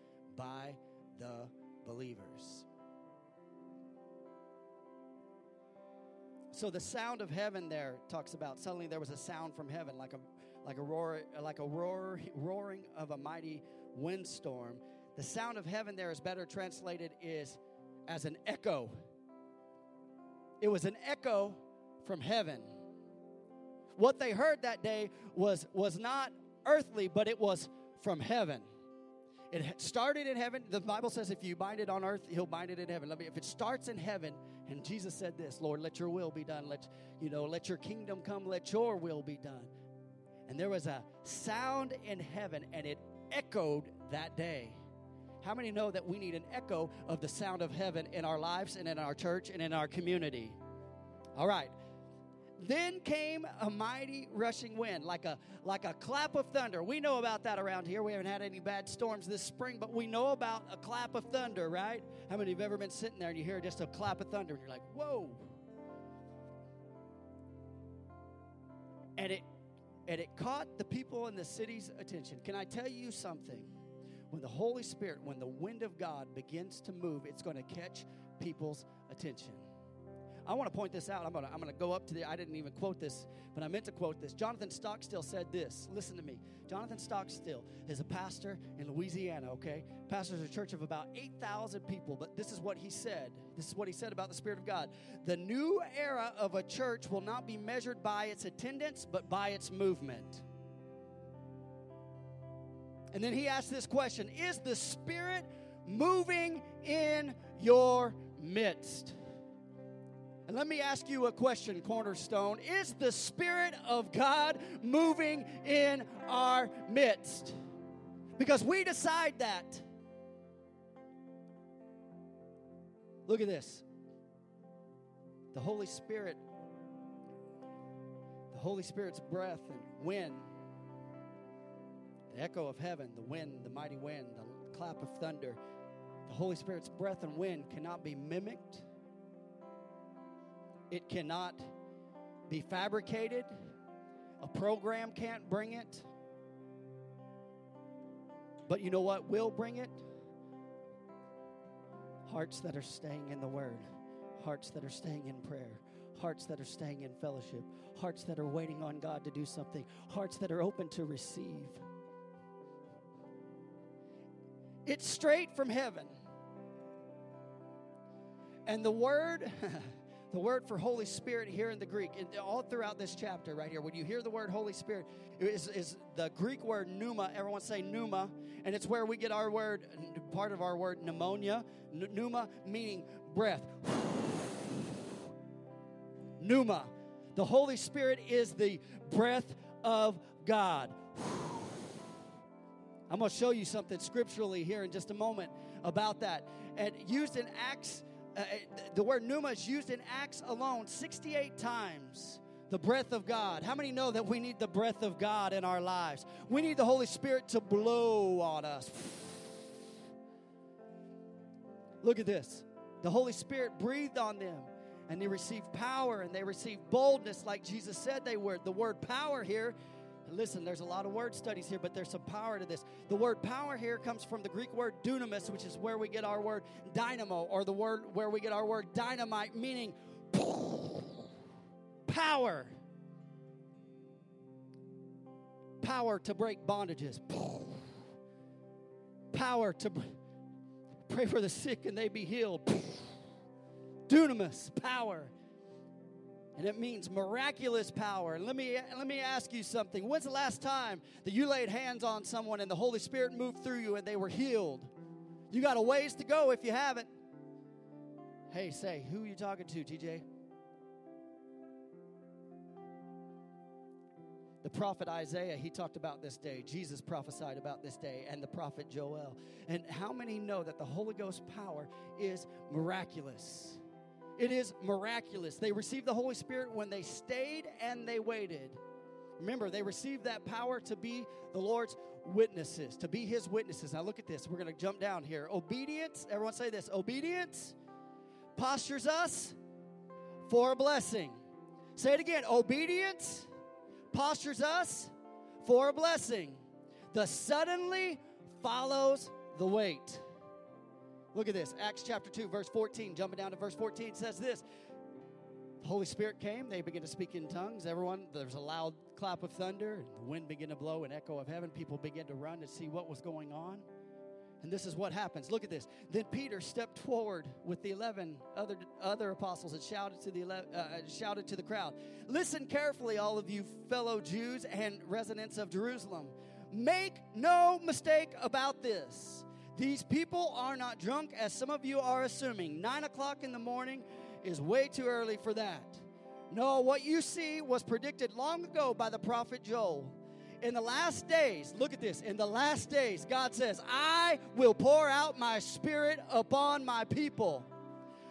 by the believers. So the sound of heaven there talks about suddenly there was a sound from heaven like a like a roar like a roar roaring of a mighty windstorm. The sound of heaven there is better translated is as an echo. It was an echo from heaven. What they heard that day was was not earthly, but it was from heaven. It started in heaven. The Bible says if you bind it on earth, he'll bind it in heaven. Let me if it starts in heaven, and Jesus said this, Lord, let your will be done. Let you know, let your kingdom come, let your will be done. And there was a sound in heaven, and it echoed that day. How many know that we need an echo of the sound of heaven in our lives and in our church and in our community? All right. Then came a mighty rushing wind, like a like a clap of thunder. We know about that around here. We haven't had any bad storms this spring, but we know about a clap of thunder, right? How many of you have ever been sitting there and you hear just a clap of thunder and you're like, whoa? And it and it caught the people in the city's attention. Can I tell you something? When the Holy Spirit, when the wind of God begins to move, it's going to catch people's attention. I want to point this out. I'm going to, I'm going to go up to the, I didn't even quote this, but I meant to quote this. Jonathan Stockstill said this. Listen to me. Jonathan Stockstill is a pastor in Louisiana, okay? Pastors a church of about 8,000 people, but this is what he said. This is what he said about the Spirit of God. The new era of a church will not be measured by its attendance, but by its movement. And then he asked this question Is the Spirit moving in your midst? And let me ask you a question, Cornerstone. Is the Spirit of God moving in our midst? Because we decide that. Look at this. The Holy Spirit, the Holy Spirit's breath and wind, the echo of heaven, the wind, the mighty wind, the clap of thunder, the Holy Spirit's breath and wind cannot be mimicked it cannot be fabricated. A program can't bring it. But you know what will bring it? Hearts that are staying in the Word, hearts that are staying in prayer, hearts that are staying in fellowship, hearts that are waiting on God to do something, hearts that are open to receive. It's straight from heaven. And the Word. [LAUGHS] The word for Holy Spirit here in the Greek, and all throughout this chapter right here, when you hear the word Holy Spirit, is, is the Greek word pneuma. Everyone say pneuma, and it's where we get our word, part of our word pneumonia. Pneuma meaning breath. [SIGHS] pneuma. The Holy Spirit is the breath of God. [SIGHS] I'm going to show you something scripturally here in just a moment about that. And used in Acts uh, the word pneuma is used in Acts alone 68 times. The breath of God. How many know that we need the breath of God in our lives? We need the Holy Spirit to blow on us. Look at this. The Holy Spirit breathed on them and they received power and they received boldness like Jesus said they would. The word power here, listen, there's a lot of word studies here, but there's some power to this. The word power here comes from the Greek word dunamis, which is where we get our word dynamo, or the word where we get our word dynamite, meaning power. Power to break bondages. Power to pray for the sick and they be healed. Dunamis, power. And it means miraculous power. let me, let me ask you something. When's the last time that you laid hands on someone and the Holy Spirit moved through you and they were healed? You got a ways to go if you haven't. Hey, say, who are you talking to, TJ? The prophet Isaiah, he talked about this day. Jesus prophesied about this day, and the prophet Joel. And how many know that the Holy Ghost power is miraculous? It is miraculous. They received the Holy Spirit when they stayed and they waited. Remember, they received that power to be the Lord's witnesses, to be his witnesses. Now, look at this. We're going to jump down here. Obedience, everyone say this obedience postures us for a blessing. Say it again obedience postures us for a blessing. The suddenly follows the wait. Look at this. Acts chapter 2, verse 14. Jumping down to verse 14 says this. The Holy Spirit came. They began to speak in tongues. Everyone, there's a loud clap of thunder. The wind began to blow, an echo of heaven. People began to run to see what was going on. And this is what happens. Look at this. Then Peter stepped forward with the eleven other other apostles and shouted to the 11, uh, uh, shouted to the crowd. Listen carefully, all of you fellow Jews and residents of Jerusalem. Make no mistake about this. These people are not drunk, as some of you are assuming. Nine o'clock in the morning is way too early for that. No, what you see was predicted long ago by the prophet Joel in the last days, look at this. In the last days, God says, I will pour out my spirit upon my people.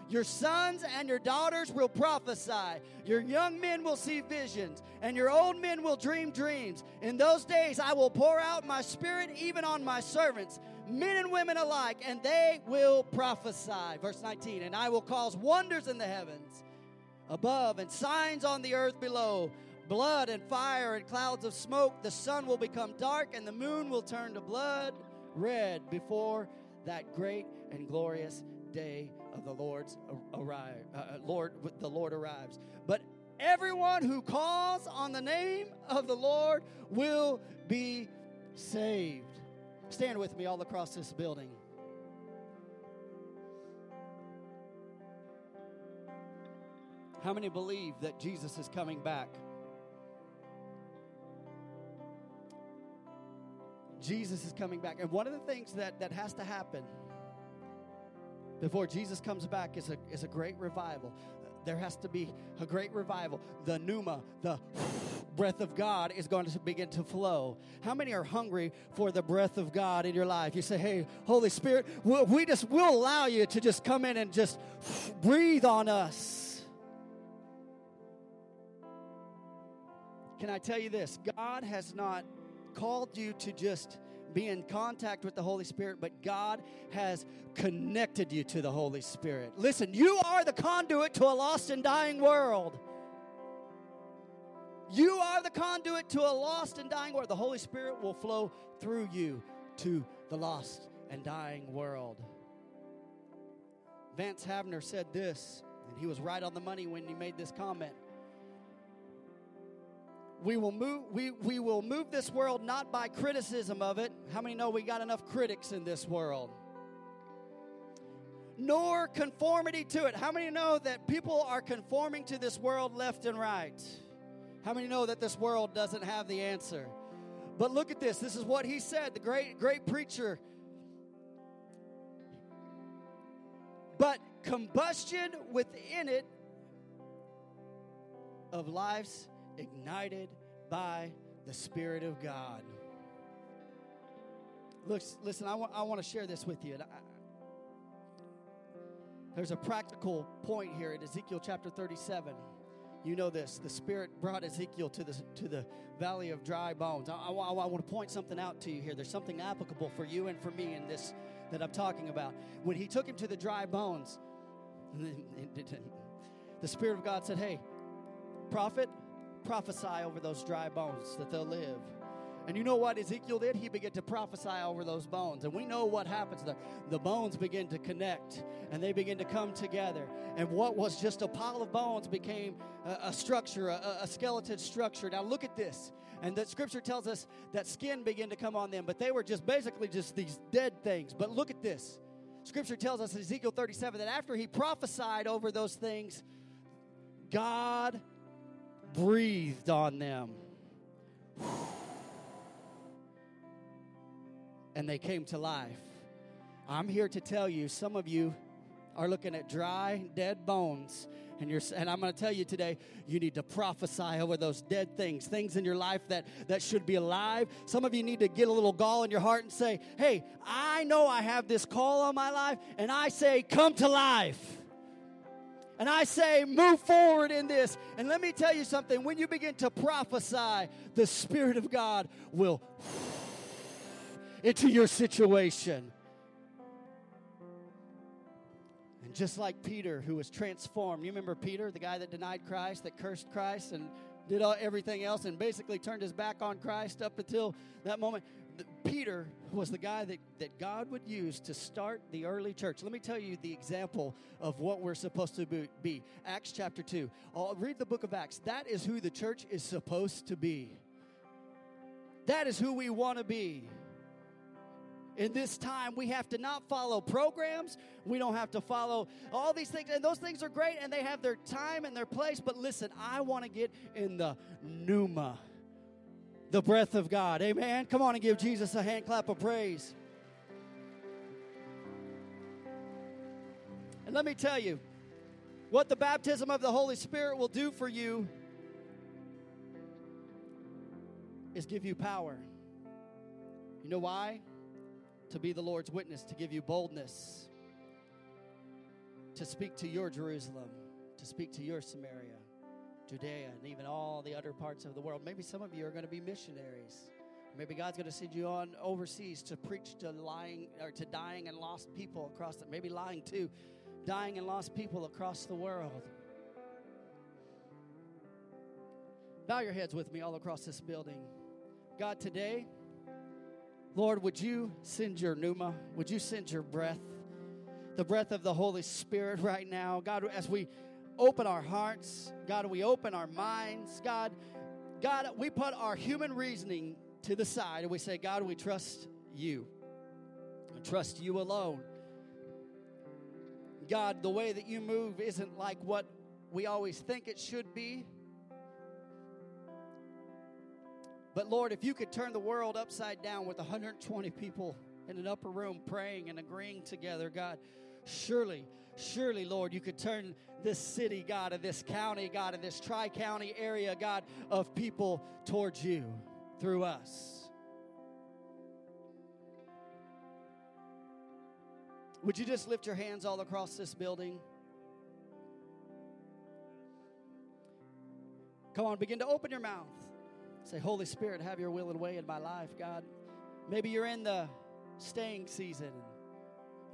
Your sons and your daughters will prophesy. Your young men will see visions, and your old men will dream dreams. In those days, I will pour out my spirit even on my servants, men and women alike, and they will prophesy. Verse 19, and I will cause wonders in the heavens above and signs on the earth below blood and fire and clouds of smoke. The sun will become dark and the moon will turn to blood red before that great and glorious day of the Lord's arrive. Uh, uh, Lord, the Lord arrives. But everyone who calls on the name of the Lord will be saved. Stand with me all across this building. How many believe that Jesus is coming back? Jesus is coming back. And one of the things that, that has to happen before Jesus comes back is a, is a great revival. There has to be a great revival. The pneuma, the breath of God is going to begin to flow. How many are hungry for the breath of God in your life? You say, "Hey, Holy Spirit, we'll, we just will allow you to just come in and just breathe on us." Can I tell you this? God has not called you to just be in contact with the Holy Spirit, but God has connected you to the Holy Spirit. Listen, you are the conduit to a lost and dying world. You are the conduit to a lost and dying world. The Holy Spirit will flow through you to the lost and dying world. Vance Havner said this, and he was right on the money when he made this comment we will move we, we will move this world not by criticism of it. How many know we got enough critics in this world? Nor conformity to it. How many know that people are conforming to this world left and right? How many know that this world doesn't have the answer? But look at this. This is what he said the great great preacher. But combustion within it of life's ignited by the Spirit of God. Look, listen, I want, I want to share this with you. I, there's a practical point here in Ezekiel chapter 37. You know this. The Spirit brought Ezekiel to the, to the valley of dry bones. I, I, I want to point something out to you here. There's something applicable for you and for me in this, that I'm talking about. When he took him to the dry bones, [LAUGHS] the Spirit of God said, Hey, prophet, prophesy over those dry bones that they'll live. And you know what Ezekiel did? He began to prophesy over those bones. And we know what happens there. The bones begin to connect and they begin to come together. And what was just a pile of bones became a, a structure, a, a skeleton structure. Now look at this. And the scripture tells us that skin began to come on them, but they were just basically just these dead things. But look at this. Scripture tells us in Ezekiel 37 that after he prophesied over those things, God breathed on them. And they came to life. I'm here to tell you, some of you are looking at dry, dead bones. And, you're, and I'm going to tell you today, you need to prophesy over those dead things, things in your life that, that should be alive. Some of you need to get a little gall in your heart and say, Hey, I know I have this call on my life, and I say, Come to life. And I say, move forward in this. And let me tell you something when you begin to prophesy, the Spirit of God will [SNIFFS] into your situation. And just like Peter, who was transformed, you remember Peter, the guy that denied Christ, that cursed Christ, and did all, everything else, and basically turned his back on Christ up until that moment. Peter was the guy that, that God would use to start the early church. Let me tell you the example of what we're supposed to be. Acts chapter 2. I'll read the book of Acts. That is who the church is supposed to be. That is who we want to be. In this time, we have to not follow programs. We don't have to follow all these things. And those things are great and they have their time and their place. But listen, I want to get in the pneuma the breath of God. Amen. Come on and give Jesus a hand clap of praise. And let me tell you what the baptism of the Holy Spirit will do for you is give you power. You know why? To be the Lord's witness, to give you boldness, to speak to your Jerusalem, to speak to your Samaria. Judea and even all the other parts of the world. Maybe some of you are going to be missionaries. Maybe God's going to send you on overseas to preach to lying or to dying and lost people across the maybe lying to dying and lost people across the world. Bow your heads with me all across this building. God, today, Lord, would you send your pneuma? Would you send your breath? The breath of the Holy Spirit right now. God, as we open our hearts. God, we open our minds. God, God, we put our human reasoning to the side and we say, God, we trust you. We trust you alone. God, the way that you move isn't like what we always think it should be. But Lord, if you could turn the world upside down with 120 people in an upper room praying and agreeing together, God, surely Surely, Lord, you could turn this city, God, and this county, God, and this tri county area, God, of people towards you through us. Would you just lift your hands all across this building? Come on, begin to open your mouth. Say, Holy Spirit, have your will and way in my life, God. Maybe you're in the staying season.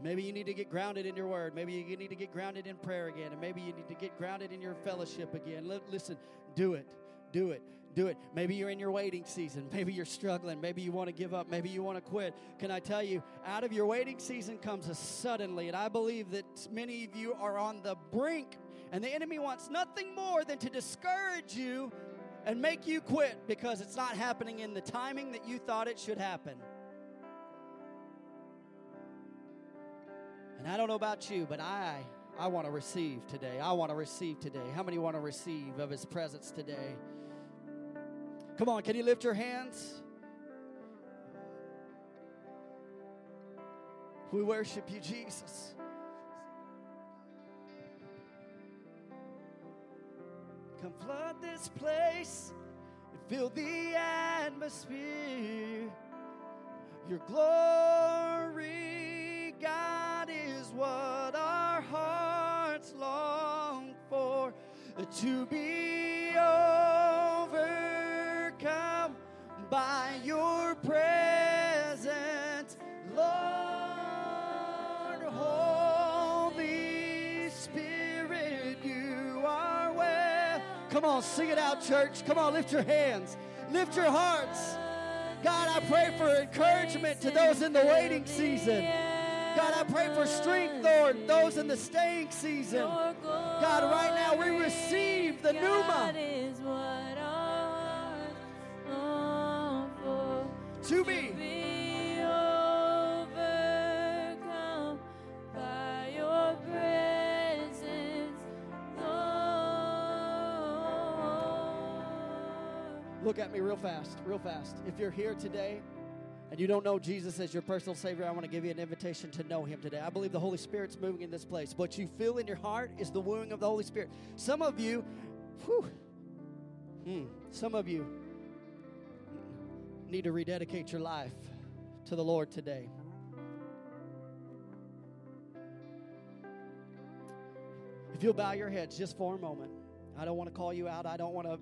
Maybe you need to get grounded in your word. Maybe you need to get grounded in prayer again. And maybe you need to get grounded in your fellowship again. Listen, do it. Do it. Do it. Maybe you're in your waiting season. [LAUGHS] Maybe you're struggling. Maybe you want to give up. Maybe you want to quit. Can I tell you, out of your waiting season comes a suddenly. And I believe that many of you are on the brink. And the enemy wants nothing more than to discourage you and make you quit because it's not happening in the timing that you thought it should happen. And I don't know about you, but I I want to receive today. I want to receive today. How many want to receive of his presence today? Come on, can you lift your hands? We worship you, Jesus. Come flood this place and fill the atmosphere. Your glory, what our hearts long for to be overcome by your presence, Lord. Holy Spirit, you are well. Come on, sing it out, church. Come on, lift your hands, lift your hearts. God, I pray for encouragement to those in the waiting season. God, I pray for strength, Lord, those in the staying season. God, right now we receive the pneuma to be. be overcome by your presence, Lord. Look at me real fast, real fast. If you're here today and you don't know Jesus as your personal Savior, I want to give you an invitation to know Him today. I believe the Holy Spirit's moving in this place. What you feel in your heart is the wooing of the Holy Spirit. Some of you, whew, hmm, some of you need to rededicate your life to the Lord today. If you'll bow your heads just for a moment, I don't want to call you out. I don't want to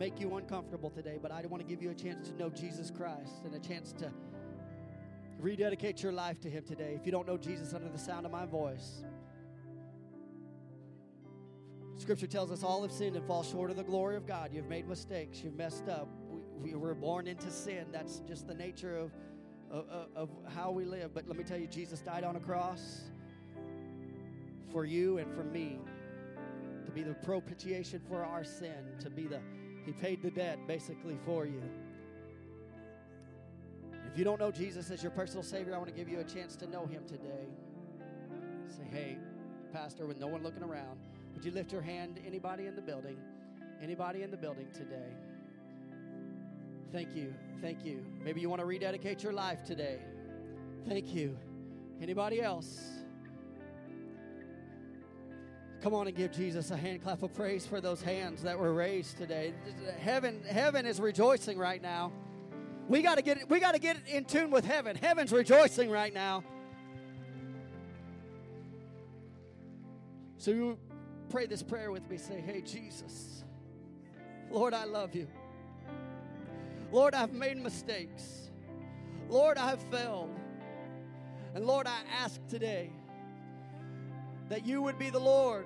make you uncomfortable today, but I want to give you a chance to know Jesus Christ and a chance to rededicate your life to Him today. If you don't know Jesus under the sound of my voice, Scripture tells us all have sinned and fall short of the glory of God. You've made mistakes. You've messed up. We, we were born into sin. That's just the nature of, of, of how we live. But let me tell you, Jesus died on a cross for you and for me to be the propitiation for our sin, to be the, he paid the debt basically for you. If you don't know Jesus as your personal Savior, I want to give you a chance to know Him today. Say, hey, Pastor, with no one looking around, would you lift your hand? Anybody in the building? Anybody in the building today? Thank you. Thank you. Maybe you want to rededicate your life today. Thank you. Anybody else? Come on and give Jesus a hand clap of praise for those hands that were raised today. Heaven, heaven is rejoicing right now. We got to get we got to get in tune with heaven. Heaven's rejoicing right now. So you pray this prayer with me. Say, "Hey Jesus, Lord, I love you. Lord, I've made mistakes. Lord, I've failed. And Lord, I ask today that you would be the Lord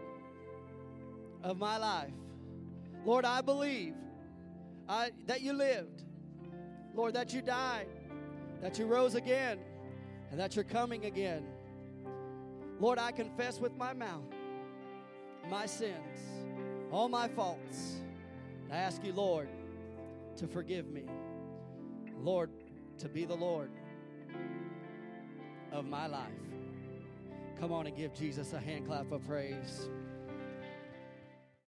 of my life. Lord, I believe I, that you lived. Lord, that you died, that you rose again, and that you're coming again. Lord, I confess with my mouth my sins, all my faults. I ask you, Lord, to forgive me. Lord, to be the Lord of my life. Come on and give Jesus a hand clap of praise.